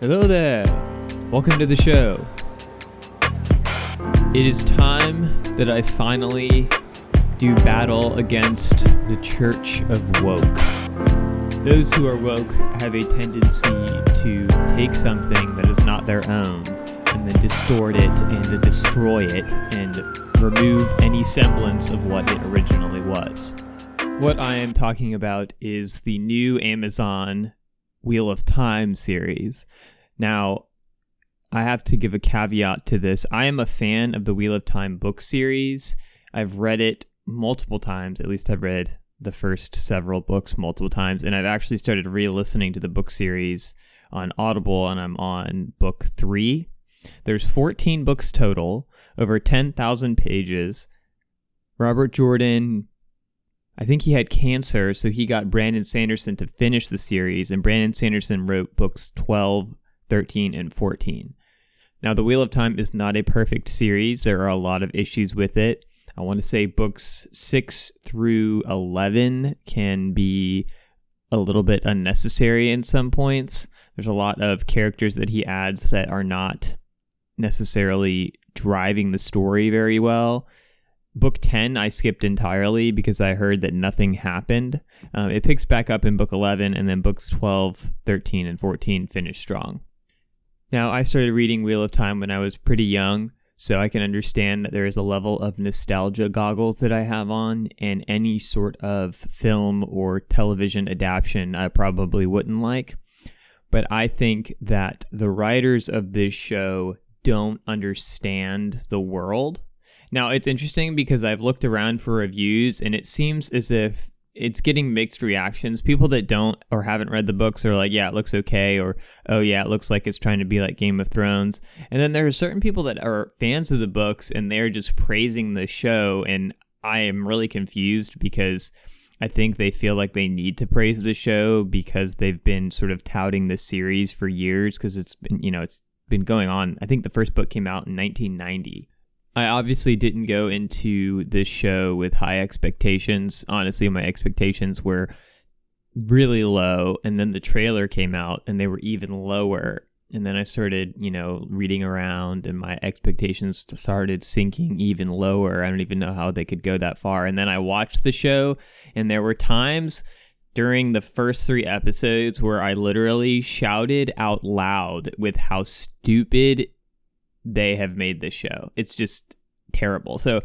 Hello there. Welcome to the show. It is time that I finally do battle against the Church of Woke. Those who are woke have a tendency to take something that is not their own and then distort it and destroy it and remove any semblance of what it originally was. What I am talking about is the new Amazon Wheel of Time series. Now, I have to give a caveat to this. I am a fan of the Wheel of Time book series. I've read it multiple times. At least I've read the first several books multiple times. And I've actually started re listening to the book series on Audible, and I'm on book three. There's 14 books total, over 10,000 pages. Robert Jordan, I think he had cancer, so he got Brandon Sanderson to finish the series, and Brandon Sanderson wrote books 12, 13, and 14. Now, The Wheel of Time is not a perfect series. There are a lot of issues with it. I want to say books 6 through 11 can be a little bit unnecessary in some points. There's a lot of characters that he adds that are not necessarily driving the story very well. Book 10, I skipped entirely because I heard that nothing happened. Um, it picks back up in book 11, and then books 12, 13, and 14 finish strong. Now, I started reading Wheel of Time when I was pretty young, so I can understand that there is a level of nostalgia goggles that I have on, and any sort of film or television adaptation I probably wouldn't like. But I think that the writers of this show don't understand the world. Now, it's interesting because I've looked around for reviews, and it seems as if it's getting mixed reactions. People that don't or haven't read the books are like, yeah, it looks okay, or oh, yeah, it looks like it's trying to be like Game of Thrones. And then there are certain people that are fans of the books and they're just praising the show. And I am really confused because I think they feel like they need to praise the show because they've been sort of touting the series for years because it's been, you know, it's been going on. I think the first book came out in 1990. I obviously didn't go into this show with high expectations. Honestly, my expectations were really low. And then the trailer came out and they were even lower. And then I started, you know, reading around and my expectations started sinking even lower. I don't even know how they could go that far. And then I watched the show and there were times during the first three episodes where I literally shouted out loud with how stupid they have made this show. It's just terrible. So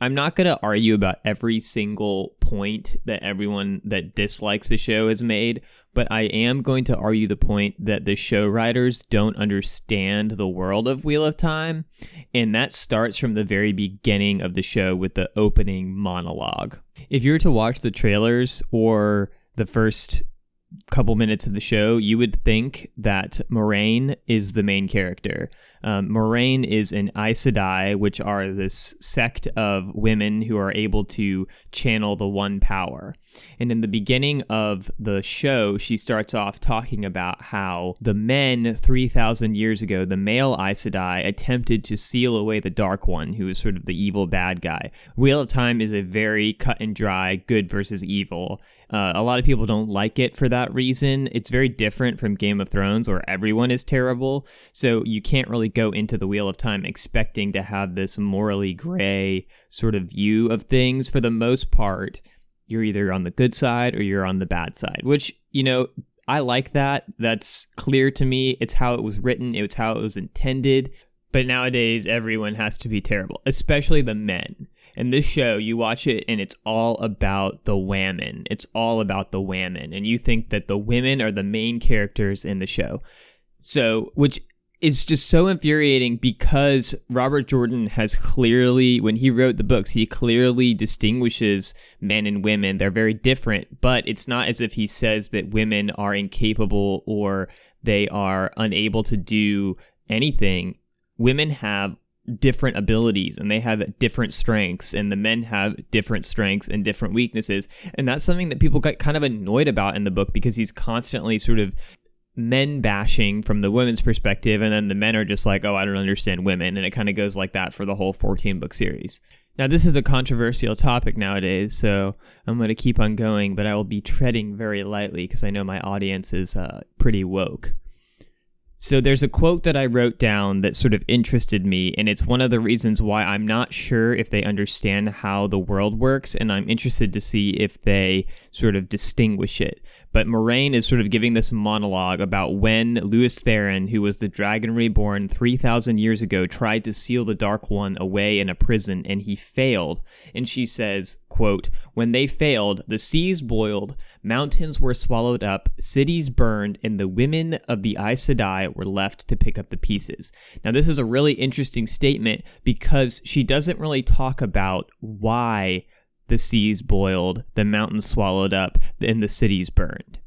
I'm not going to argue about every single point that everyone that dislikes the show has made, but I am going to argue the point that the show writers don't understand the world of Wheel of Time. And that starts from the very beginning of the show with the opening monologue. If you were to watch the trailers or the first couple minutes of the show, you would think that Moiraine is the main character. Um, Moiraine is an Aes Sedai, which are this sect of women who are able to channel the one power. And in the beginning of the show, she starts off talking about how the men 3,000 years ago, the male Aes Sedai, attempted to seal away the Dark One, who is sort of the evil bad guy. Wheel of Time is a very cut and dry good versus evil. Uh, a lot of people don't like it for that reason. It's very different from Game of Thrones, where everyone is terrible. So you can't really go into the Wheel of Time expecting to have this morally gray sort of view of things. For the most part, you're either on the good side or you're on the bad side, which, you know, I like that. That's clear to me. It's how it was written, it's how it was intended. But nowadays, everyone has to be terrible, especially the men. In this show, you watch it and it's all about the women. It's all about the women. And you think that the women are the main characters in the show. So, which is just so infuriating because Robert Jordan has clearly, when he wrote the books, he clearly distinguishes men and women. They're very different, but it's not as if he says that women are incapable or they are unable to do anything. Women have different abilities and they have different strengths and the men have different strengths and different weaknesses and that's something that people got kind of annoyed about in the book because he's constantly sort of men bashing from the women's perspective, and then the men are just like, oh, I don't understand women. And it kind of goes like that for the whole 14 book series. Now, this is a controversial topic nowadays, so I'm going to keep on going, but I will be treading very lightly because I know my audience is uh, pretty woke. So there's a quote that I wrote down that sort of interested me, and it's one of the reasons why I'm not sure if they understand how the world works, and I'm interested to see if they sort of distinguish it. But Moiraine is sort of giving this monologue about when Lews Therin, who was the dragon reborn 3,000 years ago, tried to seal the Dark One away in a prison, and he failed. And she says, quote, When they failed, the seas boiled, mountains were swallowed up, cities burned, and the women of the Aes Sedai were left to pick up the pieces. Now, this is a really interesting statement because she doesn't really talk about why the seas boiled, the mountains swallowed up, and the cities burned.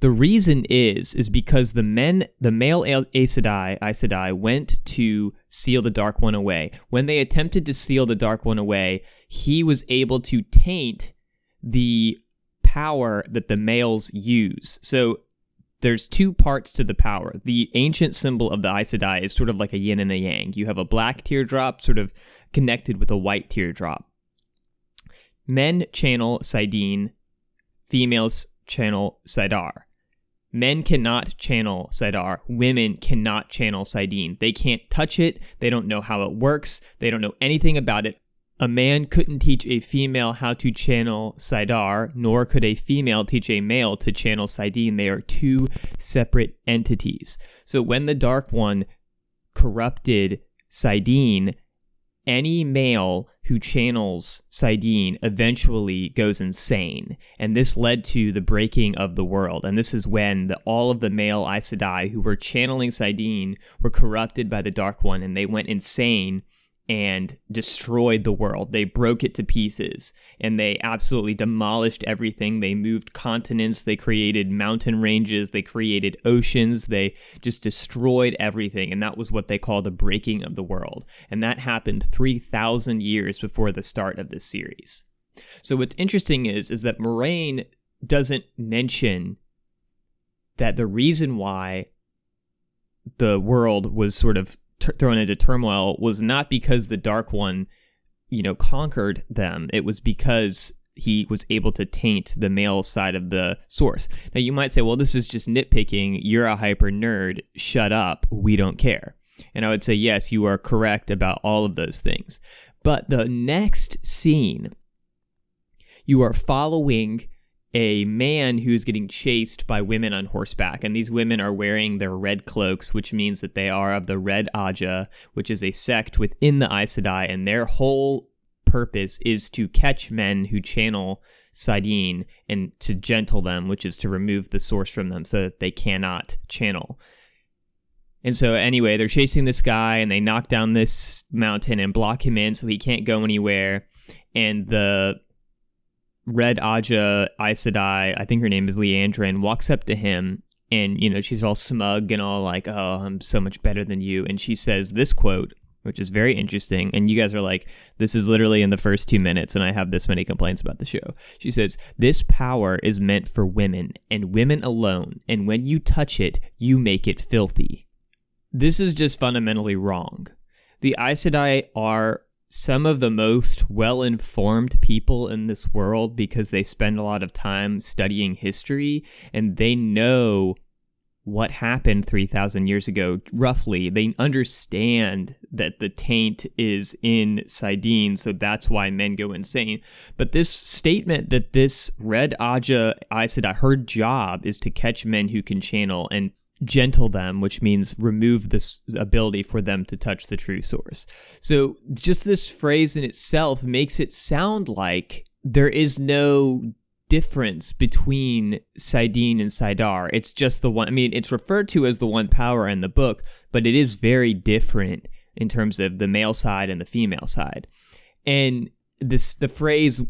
The reason is is because the men, the male Aes Sedai, Aes Sedai went to seal the Dark One away. When they attempted to seal the Dark One away, he was able to taint the power that the males use. So there's two parts to the power. The ancient symbol of the Aes Sedai is sort of like a yin and a yang. You have a black teardrop sort of connected with a white teardrop. Men channel saidin, females channel saidar. Men cannot channel saidar. Women cannot channel saidin. They can't touch it. They don't know how it works. They don't know anything about it. A man couldn't teach a female how to channel saidar, nor could a female teach a male to channel saidin. They are two separate entities. So when the Dark One corrupted saidin, any male who channels saidin eventually goes insane. And this led to the breaking of the world. And this is when the, all of the male Aes Sedai who were channeling saidin were corrupted by the Dark One and they went insane and destroyed the world. They broke it to pieces and they absolutely demolished everything. They moved continents, they created mountain ranges, they created oceans, they just destroyed everything. And that was what they call the breaking of the world. And that happened 3,000 years before the start of this series. So what's interesting is is that Moiraine doesn't mention that the reason why the world was sort of t- thrown into turmoil was not because the Dark One, you know, conquered them. It was because he was able to taint the male side of the source. Now, you might say, well, this is just nitpicking. You're a hyper nerd. Shut up. We don't care. And I would say, yes, you are correct about all of those things. But the next scene, you are following a man who's getting chased by women on horseback, and these women are wearing their red cloaks, which means that they are of the Red Ajah, which is a sect within the Aes Sedai, and their whole purpose is to catch men who channel saidin and to gentle them, which is to remove the source from them so that they cannot channel. And so, anyway, they're chasing this guy and they knock down this mountain and block him in so he can't go anywhere. And the Red Ajah Aes Sedai, I think her name is Liandrin, walks up to him and, you know, she's all smug and all like, oh, I'm so much better than you. And she says this quote, which is very interesting. And you guys are like, this is literally in the first two minutes, and I have this many complaints about the show. She says, This power is meant for women and women alone, and when you touch it, you make it filthy. This is just fundamentally wrong. The Aes Sedai are some of the most well informed people in this world because they spend a lot of time studying history and they know what happened 3,000 years ago, roughly. They understand that the taint is in saidin, so that's why men go insane. But this statement that this Red Ajah Aes Sedai, her job is to catch men who can channel and gentle them, which means remove this ability for them to touch the true source. So just this phrase in itself makes it sound like there is no difference between saidin and saidar. It's just the one, I mean, it's referred to as the one power in the book, but it is very different in terms of the male side and the female side. And this, the phrase,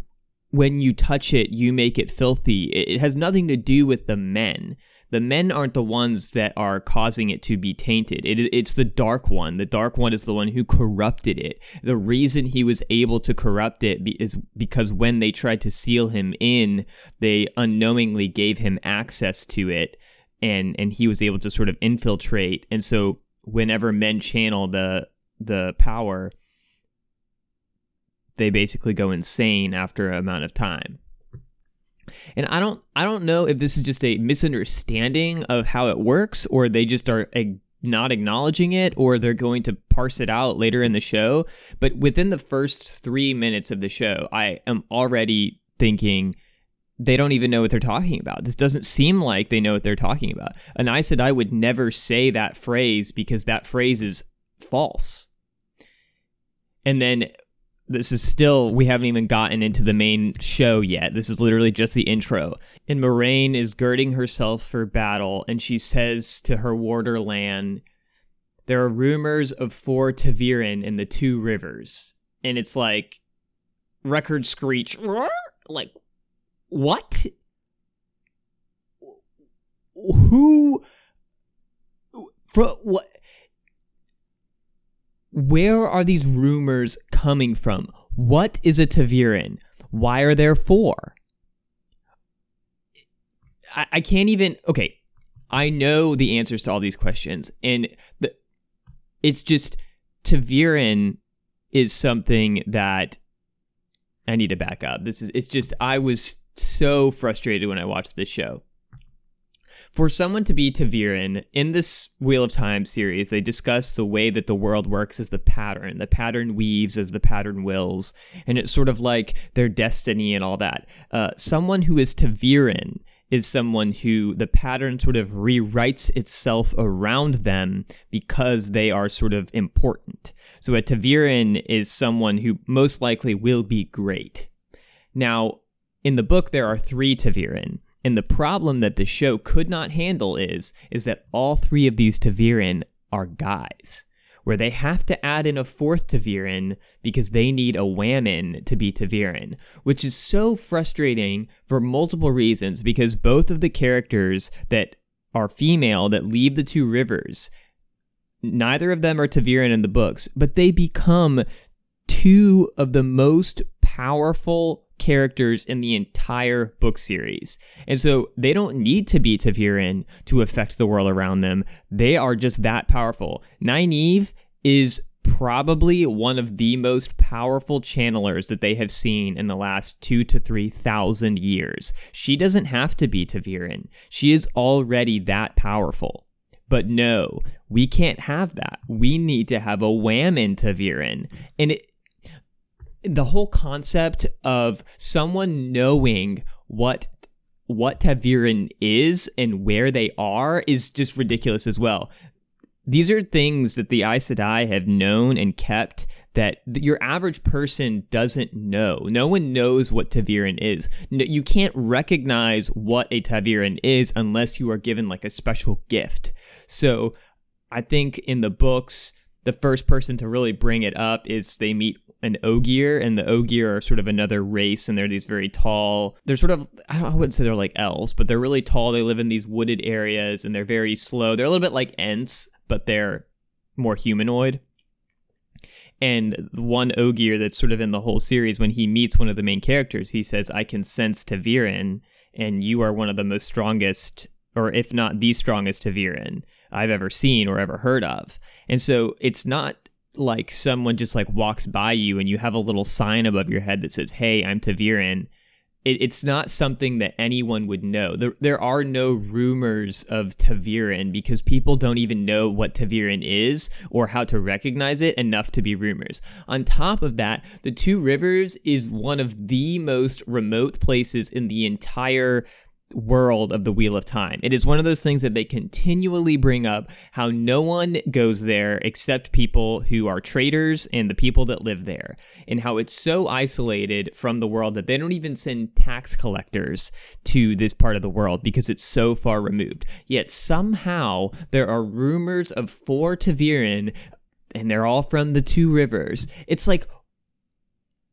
when you touch it, you make it filthy, it has nothing to do with the men the men aren't the ones that are causing it to be tainted. It, it's the dark one. The dark one is the one who corrupted it. The reason he was able to corrupt it be, is because when they tried to seal him in, they unknowingly gave him access to it, and and he was able to sort of infiltrate. And so whenever men channel the the power, they basically go insane after an amount of time. And I don't I don't know if this is just a misunderstanding of how it works or they just are not acknowledging it or they're going to parse it out later in the show. But within the first three minutes of the show, I am already thinking they don't even know what they're talking about. This doesn't seem like they know what they're talking about. And I said I would never say that phrase because that phrase is false. And then this is still we haven't even gotten into the main show yet. This is literally just the intro. And Moiraine is girding herself for battle, and she says to her warder Lan, "There are rumors of four ta'veren in the two rivers." And it's like record screech, like what? Who? For what? Where are these rumors coming from? What is a ta'veren? Why are there four? I, I can't even. Okay, I know the answers to all these questions, and the, it's just ta'veren is something that I need to back up. This is. It's just I was so frustrated when I watched this show for someone to be ta'veren in this Wheel of Time series, they discuss the way that the world works as the pattern. The pattern weaves as the pattern wills, and it's sort of like their destiny and all that. Uh, someone who is ta'veren is someone who the pattern sort of rewrites itself around them because they are sort of important. So a ta'veren is someone who most likely will be great. Now, in the book, there are three ta'veren. And the problem that the show could not handle is is that all three of these ta'veren are guys, where they have to add in a fourth ta'veren because they need a whammon to be ta'veren, which is so frustrating for multiple reasons because both of the characters that are female that leave the two rivers neither of them are ta'veren in the books, but they become two of the most powerful characters in the entire book series. And so they don't need to be ta'veren to affect the world around them. They are just that powerful. Nynaeve is probably one of the most powerful channelers that they have seen in the last two to three thousand years. She doesn't have to be ta'veren. She is already that powerful. But no, we can't have that. We need to have a whammon ta'veren. And it, the whole concept of someone knowing what what ta'veren is and where they are is just ridiculous as well. These are things that the Aes Sedai have known and kept that your average person doesn't know. No one knows what ta'veren is. You can't recognize what a ta'veren is unless you are given like a special gift. So I think in the books, the first person to really bring it up is they meet an ogier, and the ogier are sort of another race, and they're these very tall. They're sort of I, I wouldn't say they're like elves, but they're really tall. They live in these wooded areas, and they're very slow. They're a little bit like Ents, but they're more humanoid. And one ogier that's sort of in the whole series, when he meets one of the main characters, he says, "I can sense ta'veren, and you are one of the most strongest, or if not the strongest ta'veren." I've ever seen or ever heard of. And so it's not like someone just like walks by you and you have a little sign above your head that says, "Hey, I'm ta'veren." It, it's not something that anyone would know. There, there are no rumors of ta'veren because people don't even know what ta'veren is or how to recognize it enough to be rumors. On top of that, the Two Rivers is one of the most remote places in the entire world of the Wheel of Time. It is one of those things that they continually bring up how no one goes there except people who are traders and the people that live there, and how it's so isolated from the world that they don't even send tax collectors to this part of the world because it's so far removed. Yet somehow there are rumors of four ta'veren and they're all from the two rivers. It's like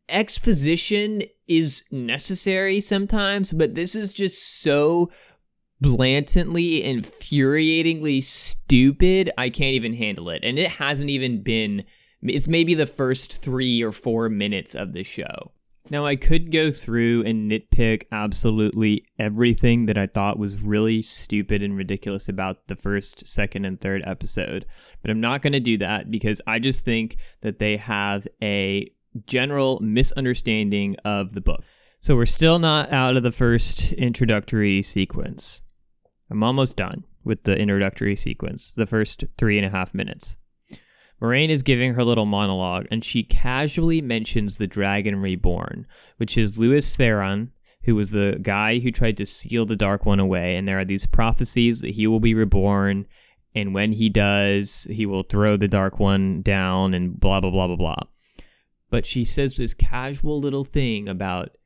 exposition is necessary sometimes, but this is just so blatantly infuriatingly stupid. I can't even handle it. And it hasn't even been it's maybe the first 3 or 4 minutes of the show. Now, I could go through and nitpick absolutely everything that I thought was really stupid and ridiculous about the first, second, and third episode, but I'm not going to do that because I just think that they have a general misunderstanding of the book. So we're still not out of the first introductory sequence. I'm almost done. with the introductory sequence, the first three and a half minutes. Moiraine is giving her little monologue, and she casually mentions the Dragon Reborn, which is Lews Therin, who was the guy who tried to seal the Dark One away. And there are these prophecies that he will be reborn, and when he does, he will throw the Dark One down, and blah, blah, blah, blah, blah. But she says this casual little thing about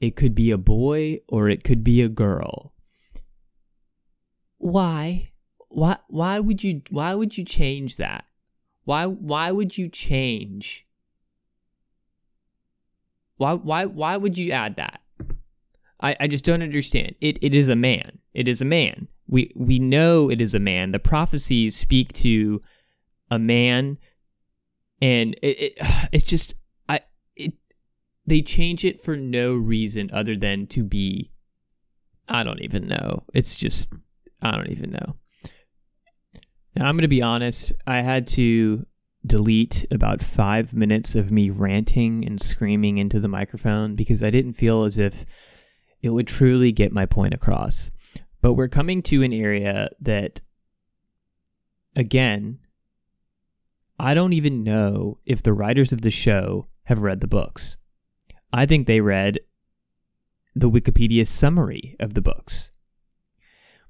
it could be a boy or it could be a girl. Why? Why why would you why would you change that? Why why would you change? Why why why would you add that? I, I just don't understand. It it is a man. It is a man. We we know it is a man. The prophecies speak to a man and it, it it's just I it they change it for no reason other than to be I don't even know. It's just I don't even know. Now, I'm going to be honest. I had to delete about five minutes of me ranting and screaming into the microphone because I didn't feel as if it would truly get my point across. But we're coming to an area that, again, I don't even know if the writers of the show have read the books. I think they read the Wikipedia summary of the books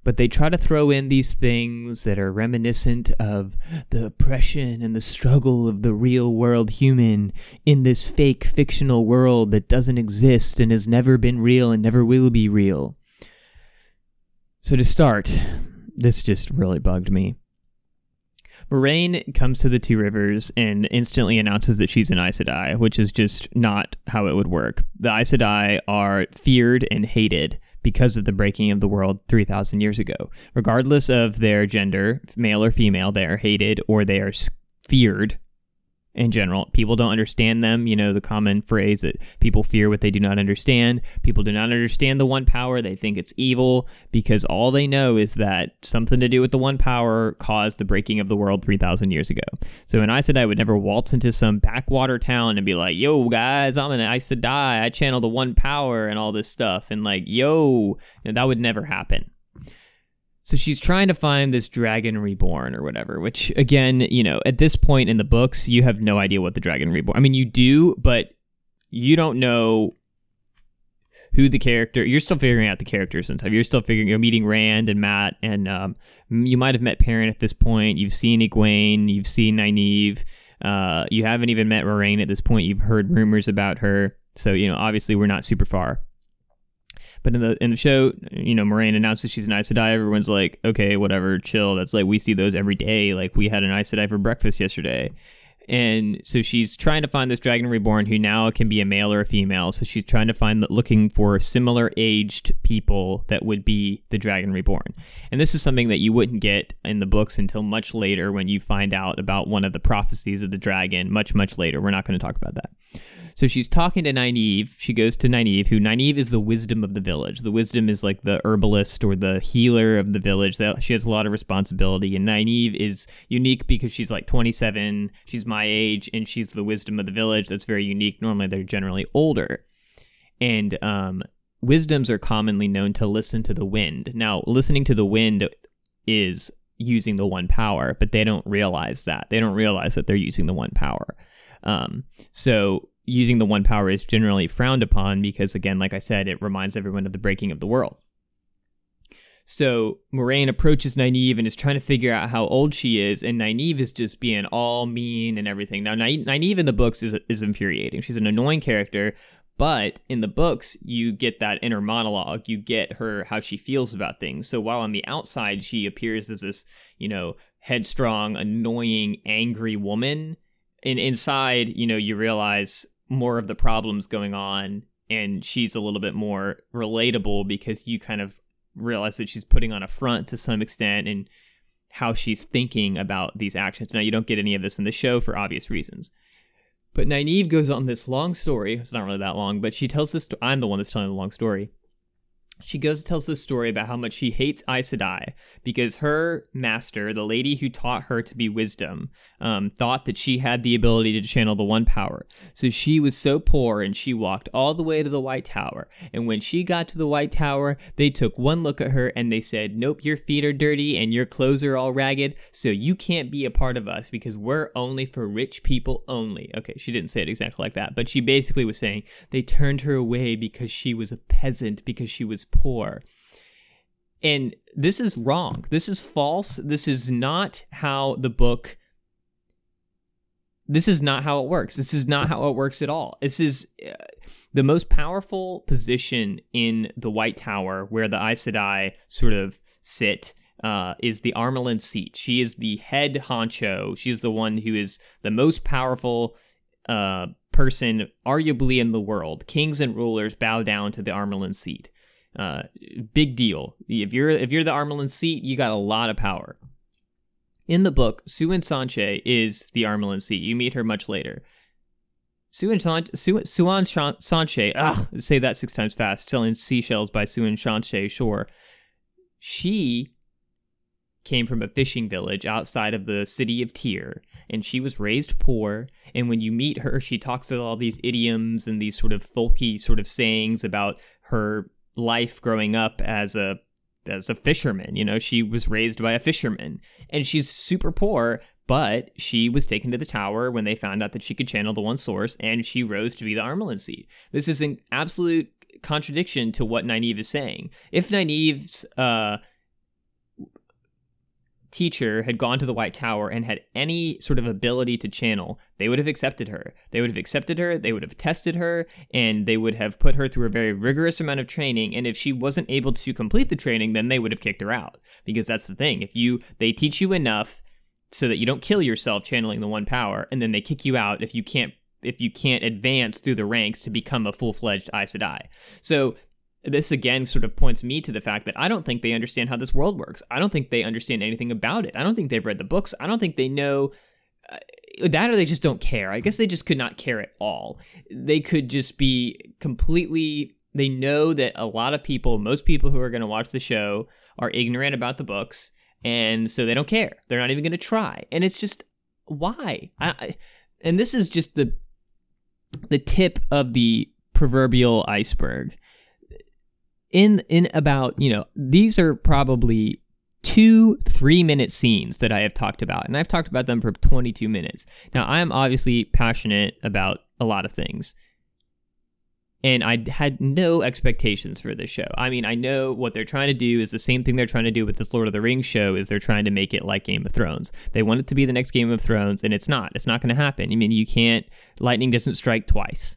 but they try to throw in these things that are reminiscent of the oppression and the struggle of the real world human in this fake fictional world that doesn't exist and has never been real and never will be real. So, to start, this just really bugged me. Moiraine comes to the Two Rivers and instantly announces that she's an Aes Sedai, which is just not how it would work. The Aes Sedai are feared and hated because of the breaking of the world 3,000 years ago. Regardless of their gender, male or female, they are hated or they are feared in general. People don't understand them. You know, the common phrase that people fear what they do not understand. People do not understand the one power. They think it's evil because all they know is that something to do with the one power caused the breaking of the world 3,000 years ago. So an Aes Sedai would never waltz into some backwater town and be like, yo, guys, I'm an Aes Sedai. I channel the one power and all this stuff. And like, yo, that would never happen. So she's trying to find this dragon reborn or whatever, which again, you know, at this point in the books, you have no idea what the dragon reborn. I mean, you do, but you don't know who the character. You're still figuring out the characters and stuff. You're still figuring. You're meeting Rand and Mat, and um, you might have met Perrin at this point. You've seen Egwene. You've seen Nynaeve. Uh, you haven't even met Moiraine at this point. You've heard rumors about her. So you know, obviously, we're not super far. But in the in the show, you know, Moiraine announces she's an Aes Sedai. Everyone's like, okay, whatever, chill. That's like we see those every day. Like we had an Aes Sedai for breakfast yesterday. And so she's trying to find this dragon reborn who now can be a male or a female. So she's trying to find looking for similar aged people that would be the dragon reborn. And this is something that you wouldn't get in the books until much later when you find out about one of the prophecies of the dragon. Much much later. We're not going to talk about that. So she's talking to Nynaeve. She goes to Nynaeve, who Nynaeve is the wisdom of the village. The wisdom is like the herbalist or the healer of the village. She has a lot of responsibility, and Nynaeve is unique because she's like 27. She's my age, and she's the wisdom of the village. That's very unique. Normally, they're generally older, and um, wisdoms are commonly known to listen to the wind. Now, listening to the wind is using the one power, but they don't realize that. They don't realize that they're using the one power. Um, so using the one power is generally frowned upon because, again, like I said, it reminds everyone of the breaking of the world. So Moiraine approaches Nynaeve and is trying to figure out how old she is, and Nynaeve is just being all mean and everything. Now, Nynaeve in the books is is infuriating. She's an annoying character, but in the books, you get that inner monologue. You get her how she feels about things. So while on the outside she appears as this, you know, headstrong, annoying, angry woman, and inside, you know, you realize more of the problems going on and she's a little bit more relatable because you kind of realize that she's putting on a front to some extent and how she's thinking about these actions. Now, you don't get any of this in the show for obvious reasons. But Nynaeve goes on this long story. It's not really that long, but she tells this. I'm the one that's telling the long story. She goes and tells this story about how much she hates Aes Sedai because her master, the lady who taught her to be wisdom, um, thought that she had the ability to channel the one power. So she was so poor and she walked all the way to the White Tower. And when she got to the White Tower, they took one look at her and they said, Nope, your feet are dirty and your clothes are all ragged, so you can't be a part of us because we're only for rich people only. Okay, she didn't say it exactly like that, but she basically was saying they turned her away because she was a peasant, because she was poor. And this is wrong. This is false. This is not how the book this is not how it works. This is not how it works at all. This is uh, the most powerful position in the White Tower, where the Aes Sedai sort of sit, uh, is the Amyrlin seat. She is the head honcho. She's the one who is the most powerful uh, person, arguably in the world. Kings and rulers bow down to the Amyrlin seat. Uh, big deal. If you're if you're the Amyrlin seat, you got a lot of power. In the book, Siuan Sanche is the Amyrlin seat. You meet her much later. Siuan, San- Su- Siuan Sanche, ugh, say that six times fast, selling seashells by Siuan Sanche Shore. She came from a fishing village outside of the city of Tear, and she was raised poor. And when you meet her, she talks with all these idioms and these sort of folky sort of sayings about her life growing up as a as a fisherman. You know, she was raised by a fisherman, and she's super poor. But she was taken to the tower when they found out that she could channel the one source, and she rose to be the Amyrlin seat. This is an absolute contradiction to what Nynaeve is saying. If Nynaeve's uh, teacher had gone to the White Tower and had any sort of ability to channel, they would have accepted her. They would have accepted her, they would have tested her, and they would have put her through a very rigorous amount of training. And if she wasn't able to complete the training, then they would have kicked her out. Because that's the thing. If you they teach you enough so that you don't kill yourself channeling the one power, and then they kick you out if you can't if you can't advance through the ranks to become a full-fledged Aes Sedai. So this again sort of points me to the fact that I don't think they understand how this world works. I don't think they understand anything about it. I don't think they've read the books. I don't think they know uh, that or they just don't care. I guess they just could not care at all. They could just be completely they know that a lot of people, most people who are going to watch the show are ignorant about the books and so they don't care. They're not even going to try. And it's just why? I, I and this is just the the tip of the proverbial iceberg in in about you know these are probably two three minute scenes that I have talked about, and I've talked about them for 22 minutes. Now I am obviously passionate about a lot of things. And I had no expectations for this show. I mean, I know what they're trying to do is the same thing they're trying to do with this Lord of the Rings show is they're trying to make it like Game of Thrones. They want it to be the next Game of Thrones, and it's not. It's not going to happen. I mean, you can't lightning doesn't strike twice.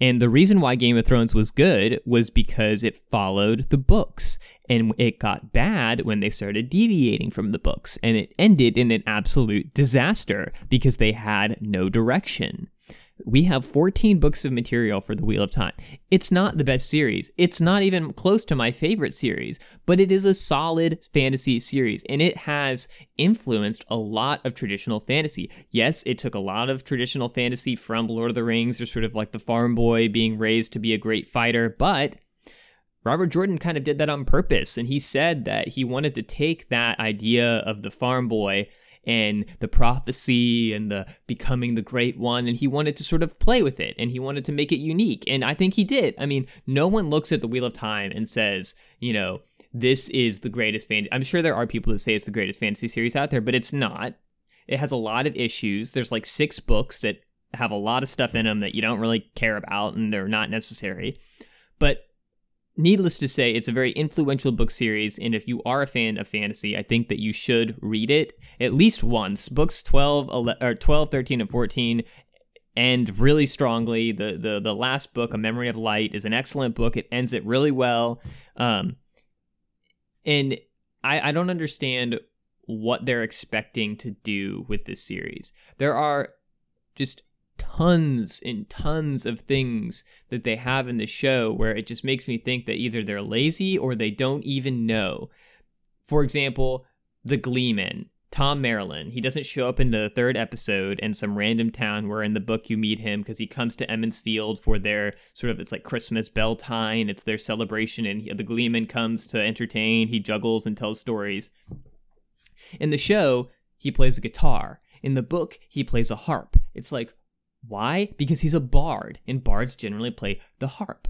And the reason why Game of Thrones was good was because it followed the books. And it got bad when they started deviating from the books. And it ended in an absolute disaster because they had no direction. We have 14 books of material for The Wheel of Time. It's not the best series. It's not even close to my favorite series, but it is a solid fantasy series and it has influenced a lot of traditional fantasy. Yes, it took a lot of traditional fantasy from Lord of the Rings or sort of like the farm boy being raised to be a great fighter, but Robert Jordan kind of did that on purpose and he said that he wanted to take that idea of the farm boy and the prophecy and the becoming the great one and he wanted to sort of play with it and he wanted to make it unique and i think he did. I mean no one looks at the wheel of time and says you know this is the greatest fan i'm sure there are people that say it's the greatest fantasy series out there but it's not. It has a lot of issues. There's like six books that have a lot of stuff in them that you don't really care about and they're not necessary. But needless to say, it's a very influential book series, and if you are a fan of fantasy, I think that you should read it at least once. Books 12, 11, or 12 13, and 14 end really strongly. The, the, the last book, A Memory of Light, is an excellent book. It ends it really well. Um, and I, I don't understand what they're expecting to do with this series. There are just tons and tons of things that they have in the show where it just makes me think that either they're lazy or they don't even know. For example, the Gleeman. Tom Merrilin. He doesn't show up in the third episode in some random town where in the book you meet him because he comes to Emond's Field for their sort of it's like Christmas Beltane. It's their celebration, and he, the Gleeman comes to entertain. He juggles and tells stories. In the show, he plays a guitar. In the book, he plays a harp. It's like, why? Because he's a bard, and bards generally play the harp.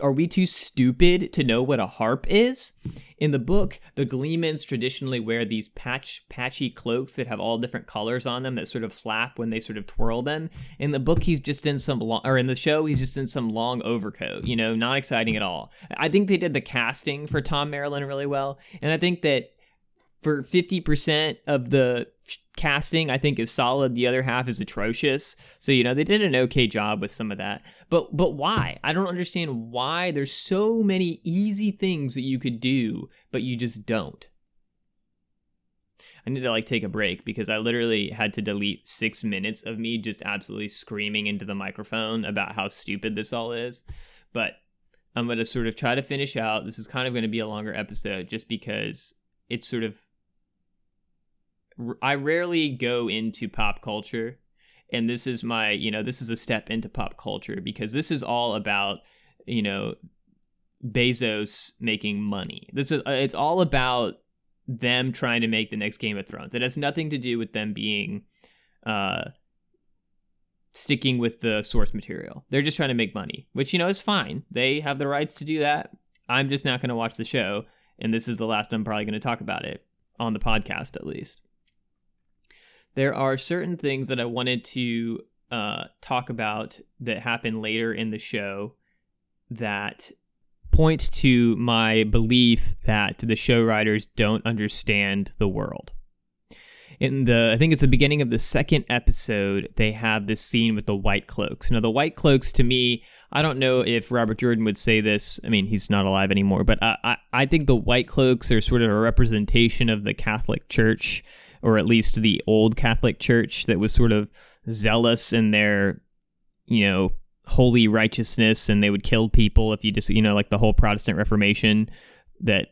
Are we too stupid to know what a harp is? In the book, the Gleemans traditionally wear these patch patchy cloaks that have all different colors on them that sort of flap when they sort of twirl them. In the book, he's just in some long, or in the show, he's just in some long overcoat. You know, not exciting at all. I think they did the casting for Tom Merrilin really well, and I think that for 50% of the casting I think is solid. The other half is atrocious. So you know they did an okay job with some of that. But but why? I don't understand why there's so many easy things that you could do, but you just don't. I need to like take a break because I literally had to delete six minutes of me just absolutely screaming into the microphone about how stupid this all is. But I'm going to sort of try to finish out. This is kind of going to be a longer episode just because it's sort of I rarely go into pop culture, and this is my, you know, this is a step into pop culture because this is all about, you know, Bezos making money. This is uh, it's all about them trying to make the next Game of Thrones. It has nothing to do with them being uh sticking with the source material. They're just trying to make money, which you know is fine. They have the rights to do that. I'm just not going to watch the show, and this is the last I'm probably going to talk about it on the podcast at least there are certain things that I wanted to uh, talk about that happen later in the show that point to my belief that the show writers don't understand the world. In the, I think it's the beginning of the second episode, they have this scene with the white cloaks. Now, the white cloaks, to me, I don't know if Robert Jordan would say this. I mean, he's not alive anymore, but I, I, I think the white cloaks are sort of a representation of the Catholic Church or at least the old Catholic Church that was sort of zealous in their, you know, holy righteousness and they would kill people if you just, you know, like the whole Protestant Reformation that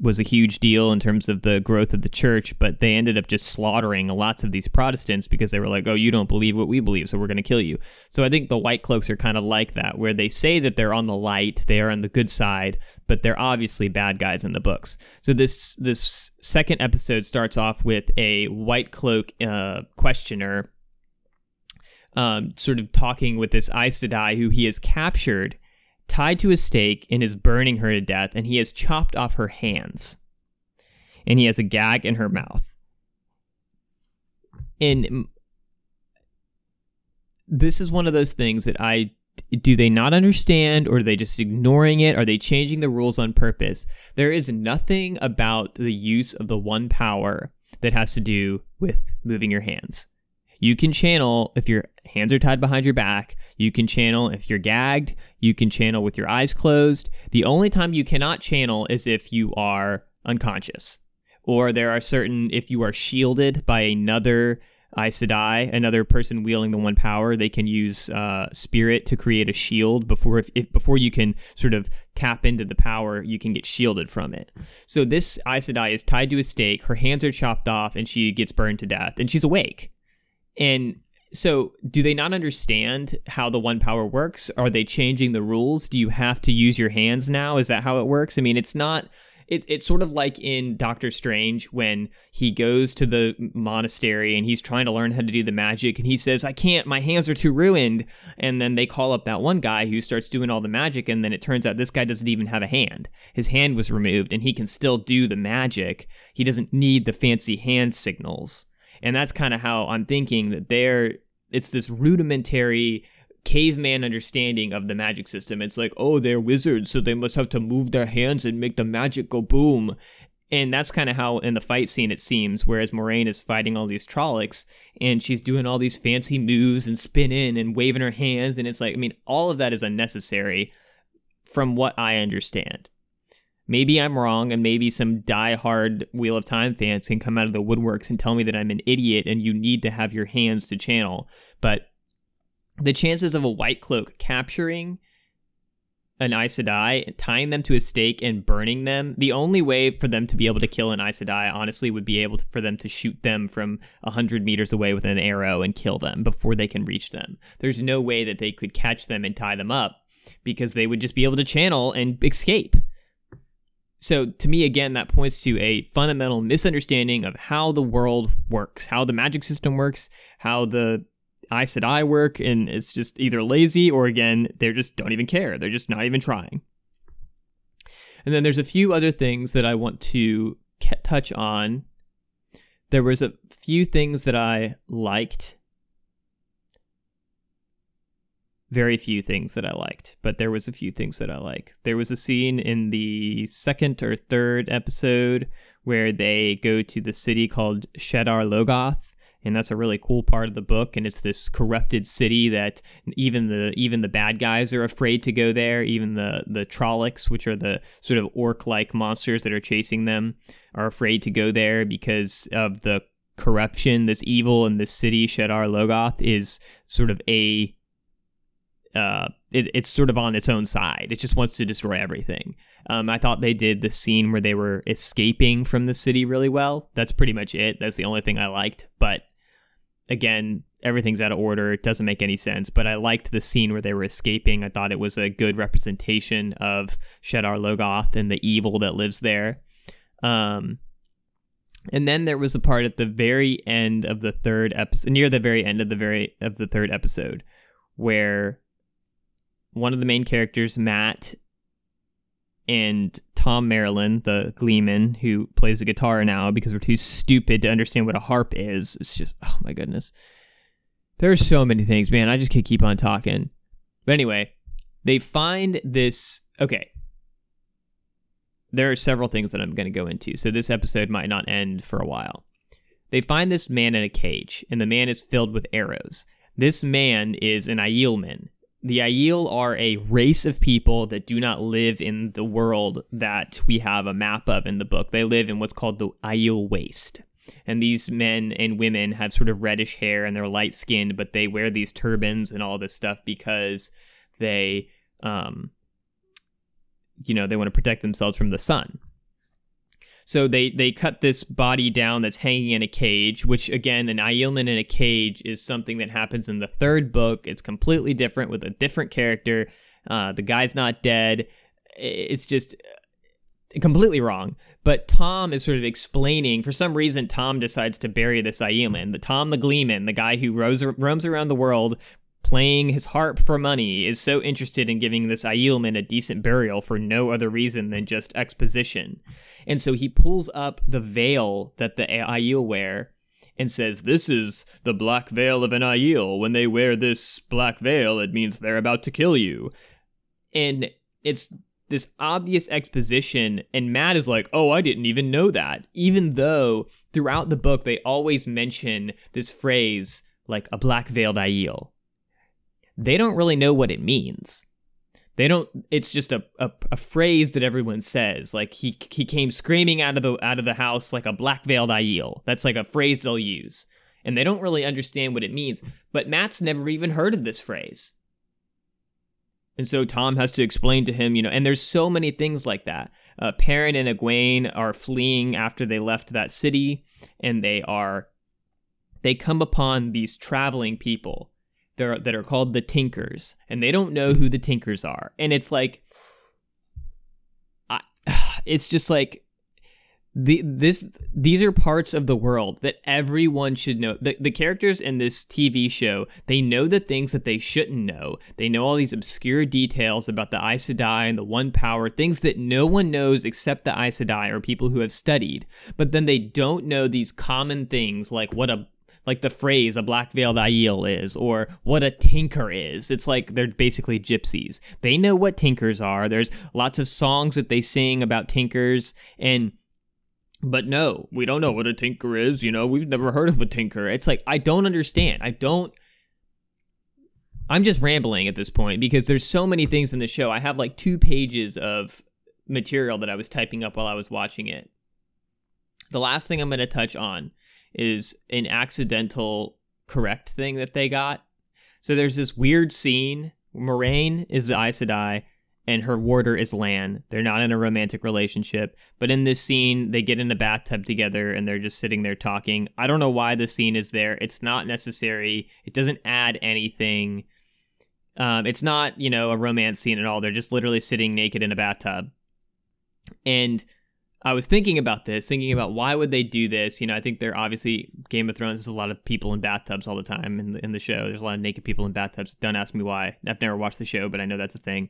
was a huge deal in terms of the growth of the church, but they ended up just slaughtering lots of these Protestants because they were like, oh, you don't believe what we believe, so we're going to kill you. So I think the white cloaks are kind of like that, where they say that they're on the light, they are on the good side, but they're obviously bad guys in the books. So this this second episode starts off with a white cloak uh, questioner. Um, sort of talking with this Aes Sedai who he has captured tied to a stake and is burning her to death, and he has chopped off her hands. And he has a gag in her mouth. And this is one of those things that I do they not understand or are they just ignoring it? Are they changing the rules on purpose? There is nothing about the use of the one power that has to do with moving your hands. You can channel if your hands are tied behind your back. You can channel if you're gagged. You can channel with your eyes closed. The only time you cannot channel is if you are unconscious. Or there are certain, if you are shielded by another Aes Sedai, another person wielding the one power, they can use uh, spirit to create a shield before if, if, before you can sort of tap into the power, you can get shielded from it. So this Aes Sedai is tied to a stake. Her hands are chopped off, and she gets burned to death, and she's awake. And so, do they not understand how the one power works? Are they changing the rules? Do you have to use your hands now? Is that how it works? I mean, it's not. It's it's sort of like in Doctor Strange when he goes to the monastery and he's trying to learn how to do the magic, and he says, "I can't. My hands are too ruined." And then they call up that one guy who starts doing all the magic, and then it turns out this guy doesn't even have a hand. His hand was removed, and he can still do the magic. He doesn't need the fancy hand signals. And that's kind of how I'm thinking that they're it's this rudimentary caveman understanding of the magic system. It's like, oh, they're wizards, so they must have to move their hands and make the magic go boom. And that's kind of how in the fight scene it seems, whereas Moiraine is fighting all these Trollocs and she's doing all these fancy moves and spinning and waving her hands. And it's like, I mean, all of that is unnecessary from what I understand. Maybe I'm wrong, and maybe some die-hard Wheel of Time fans can come out of the woodworks and tell me that I'm an idiot and you need to have your hands to channel. But the chances of a white cloak capturing an Aes Sedai, tying them to a stake and burning them. The only way for them to be able to kill an Aes Sedai, honestly, would be able to, for them to shoot them from 100 meters away with an arrow and kill them before they can reach them. There's no way that they could catch them and tie them up because they would just be able to channel and escape. So, to me, again, that points to a fundamental misunderstanding of how the world works, how the magic system works, how the Aes Sedai work, and it's just either lazy or again, they just don't even care. They're just not even trying. And then there's a few other things that I want to touch on. There was a few things that I liked. Very few things that I liked, but there was a few things that I like. There was a scene in the second or third episode where they go to the city called Shadar Logoth and that's a really cool part of the book and it's this corrupted city that even the even the bad guys are afraid to go there even the the trollocs which are the sort of orc like monsters that are chasing them are afraid to go there because of the corruption this evil in this city Shadar Logoth is sort of a uh, it, it's sort of on its own side. It just wants to destroy everything. Um, I thought they did the scene where they were escaping from the city really well. That's pretty much it. That's the only thing I liked. But again, everything's out of order. It doesn't make any sense. But I liked the scene where they were escaping. I thought it was a good representation of Shadar Logoth and the evil that lives there. Um, and then there was a part at the very end of the third episode, near the very end of the very of the third episode, where one of the main characters, Mat, and Thom Merrilin, the Gleeman, who plays the guitar now because we're too stupid to understand what a harp is. It's just, oh my goodness. There's so many things, man. I just could keep on talking. But anyway, they find this. Okay. There are several things that I'm going to go into, so this episode might not end for a while. They find this man in a cage, and the man is filled with arrows. This man is an Aielman, the Aiel are a race of people that do not live in the world that we have a map of in the book. They live in what's called the Aiel Waste. And these men and women have sort of reddish hair and they're light skinned, but they wear these turbans and all this stuff because they, um, you know, they want to protect themselves from the sun. So they they cut this body down that's hanging in a cage, which again, an Aielman in a cage is something that happens in the third book. It's completely different with a different character. Uh, the guy's not dead. It's just uh, completely wrong. But Thom is sort of explaining. For some reason, Thom decides to bury this Aielman. The Thom the Gleeman, the guy who roams, roams around the world playing his harp for money, is so interested in giving this Aielman a decent burial for no other reason than just exposition. And so he pulls up the veil that the Aiel wear and says, This is the black veil of an Aiel. When they wear this black veil, it means they're about to kill you. And it's this obvious exposition, and Mat is like, Oh, I didn't even know that. Even though throughout the book they always mention this phrase, like a black veiled Aiel. They don't really know what it means. They don't. It's just a, a, a phrase that everyone says. Like he he came screaming out of the out of the house like a black veiled Aiel. That's like a phrase they'll use, and they don't really understand what it means. But Mat's never even heard of this phrase, and so Thom has to explain to him. You know, and there's so many things like that. Uh, Perrin and Egwene are fleeing after they left that city, and they are they come upon these traveling people they're, that are called the Tinkers, and they don't know who the Tinkers are. And it's like, I, it's just like the this these are parts of the world that everyone should know. The the characters in this TV show, they know the things that they shouldn't know. They know all these obscure details about the Aes Sedai and the One Power, things that no one knows except the Aes Sedai or people who have studied. But then they don't know these common things like what a like the phrase a black veiled Aiel is or what a tinker is. It's like they're basically gypsies. They know what tinkers are. There's lots of songs that they sing about tinkers and but no, we don't know what a tinker is. You know, we've never heard of a tinker. It's like I don't understand. I don't I'm just rambling at this point because there's so many things in the show. I have like two pages of material that I was typing up while I was watching it. The last thing I'm going to touch on is an accidental correct thing that they got. So there's this weird scene. Moiraine is the Aes Sedai, and her warder is Lan. They're not in a romantic relationship, but in this scene, they get in a bathtub together and they're just sitting there talking. I don't know why the scene is there. It's not necessary. It doesn't add anything. Um, it's not, you know, a romance scene at all. They're just literally sitting naked in a bathtub. And I was thinking about this, thinking about why would they do this? You know, I think they're obviously Game of Thrones. There's a lot of people in bathtubs all the time in the, in the show. There's a lot of naked people in bathtubs. Don't ask me why. I've never watched the show, but I know that's a thing.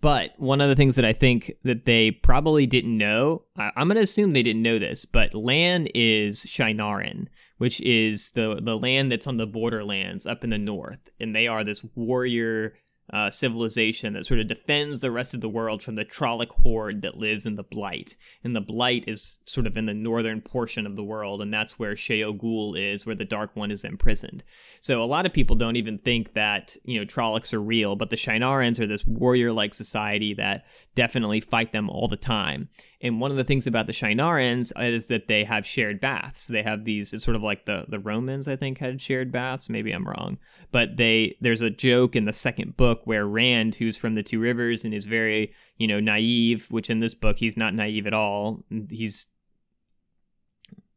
But one of the things that I think that they probably didn't know, I, am going to assume they didn't know this, but Lan is Shienaran, which is the the land that's on the borderlands up in the north, and they are this warrior uh, civilization that sort of defends the rest of the world from the Trolloc horde that lives in the Blight. And the Blight is sort of in the northern portion of the world, and that's where Shayol Ghul is, where the Dark One is imprisoned. So a lot of people don't even think that, you know, Trollocs are real, but the Shienarans are this warrior-like society that definitely fight them all the time. And one of the things about the Shienarans is that they have shared baths. They have these. It's sort of like the the Romans, I think, had shared baths. Maybe I'm wrong, but they there's a joke in the second book where Rand, who's from the Two Rivers and is very you know naive, which in this book he's not naive at all. He's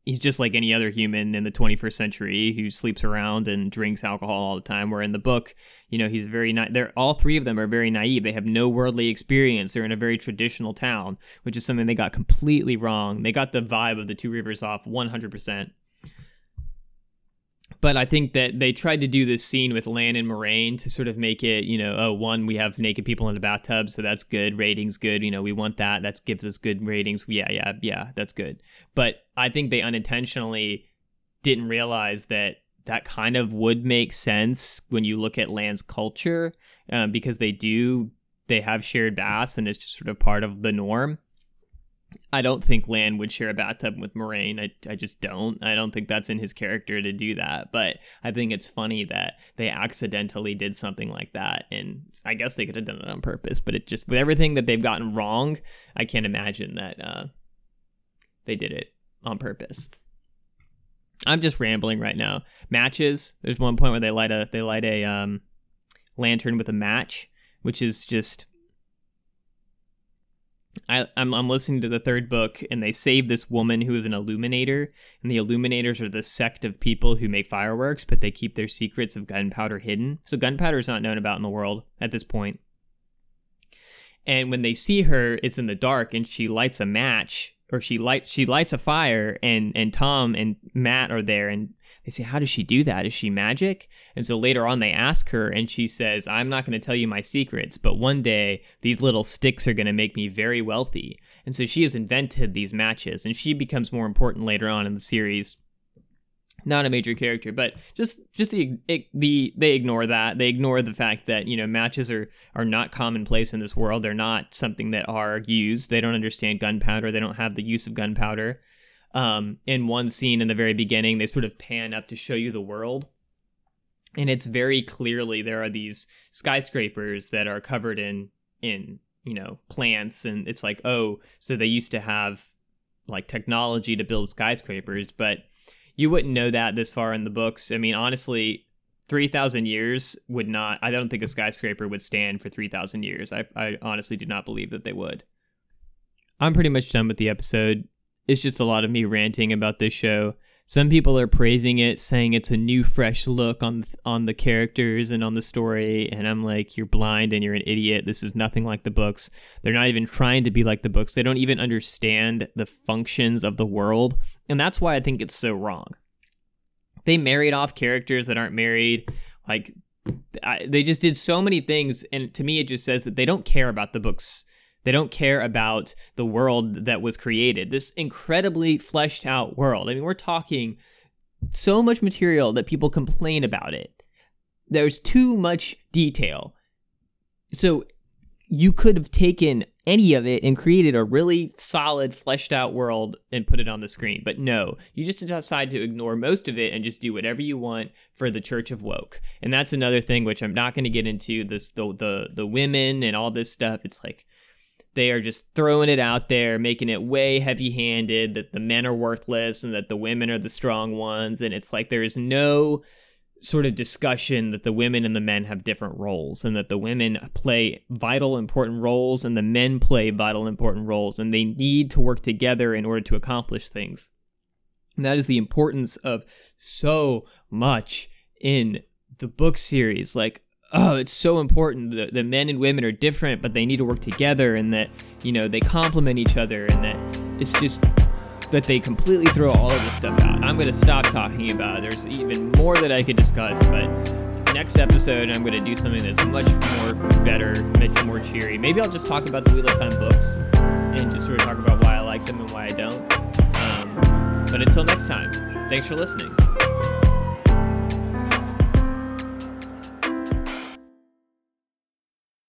he's just like any other human in the 21st century who sleeps around and drinks alcohol all the time where in the book you know he's very na- they're all three of them are very naive. They have no worldly experience. They're in a very traditional town which is something they got completely wrong. They got the vibe of the two rivers off 100% but I think that they tried to do this scene with Lan and Moiraine to sort of make it, you know, oh, one, we have naked people in the bathtub, so that's good. Ratings good. You know, we want that. That gives us good ratings. Yeah, yeah, yeah, that's good. But I think they unintentionally didn't realize that that kind of would make sense when you look at Lan's culture um, because they do, they have shared baths and it's just sort of part of the norm. I don't think Lan would share a bathtub with Moiraine. I, I just don't. I don't think that's in his character to do that. But I think it's funny that they accidentally did something like that. And I guess they could have done it on purpose. But it just, with everything that they've gotten wrong, I can't imagine that uh, they did it on purpose. I'm just rambling right now. Matches. There's one point where they light a they light a um, lantern with a match, which is just I, I'm, I'm listening to the third book, and they save this woman who is an illuminator. And the illuminators are the sect of people who make fireworks, but they keep their secrets of gunpowder hidden. So gunpowder is not known about in the world at this point. And when they see her, it's in the dark, and she lights a match, or she lights she lights a fire, and and Thom and Mat are there, and they say, How does she do that? Is she magic? And so later on, they ask her, and she says, I'm not going to tell you my secrets, but one day these little sticks are going to make me very wealthy. And so she has invented these matches, and she becomes more important later on in the series. Not a major character, but just just the the they ignore that. They ignore the fact that you know matches are are not commonplace in this world. They're not something that are used. They don't understand gunpowder. They don't have the use of gunpowder um, in one scene in the very beginning, they sort of pan up to show you the world. And it's very clearly there are these skyscrapers that are covered in in you know plants, and it's like oh, so they used to have like technology to build skyscrapers, but you wouldn't know that this far in the books. I mean, honestly, 3,000 years would not, I don't think a skyscraper would stand for 3,000 years. I, I honestly do not believe that they would. I'm pretty much done with the episode it's just a lot of me ranting about this show. Some people are praising it, saying it's a new, fresh look on on the characters and on the story, and I'm like, you're blind and you're an idiot. This is nothing like the books. They're not even trying to be like the books. They don't even understand the functions of the world, and that's why I think it's so wrong. They married off characters that aren't married. Like, I, they just did so many things, and to me, it just says that they don't care about the books they don't care about the world that was created. This incredibly fleshed out world. I mean, we're talking so much material that people complain about it. There's too much detail. So you could have taken any of it and created a really solid, fleshed out world and put it on the screen. But no, you just decide to ignore most of it and just do whatever you want for the Church of Woke. And that's another thing which I'm not going to get into this the the the women and all this stuff. It's like they are just throwing it out there, making it way heavy handed that the men are worthless and that the women are the strong ones. And it's like there is no sort of discussion that the women and the men have different roles and that the women play vital important roles and the men play vital important roles. And they need to work together in order to accomplish things. And that is the importance of so much in the book series. Like oh it's so important that the men and women are different but they need to work together and that you know they complement each other and that it's just that they completely throw all of this stuff out. I'm going to stop talking about it. There's even more that I could discuss, but next episode I'm going to do something that's much more better, much more cheery. Maybe I'll just talk about the Wheel of Time books and just sort of talk about why I like them and why I don't. Um, but until next time, thanks for listening.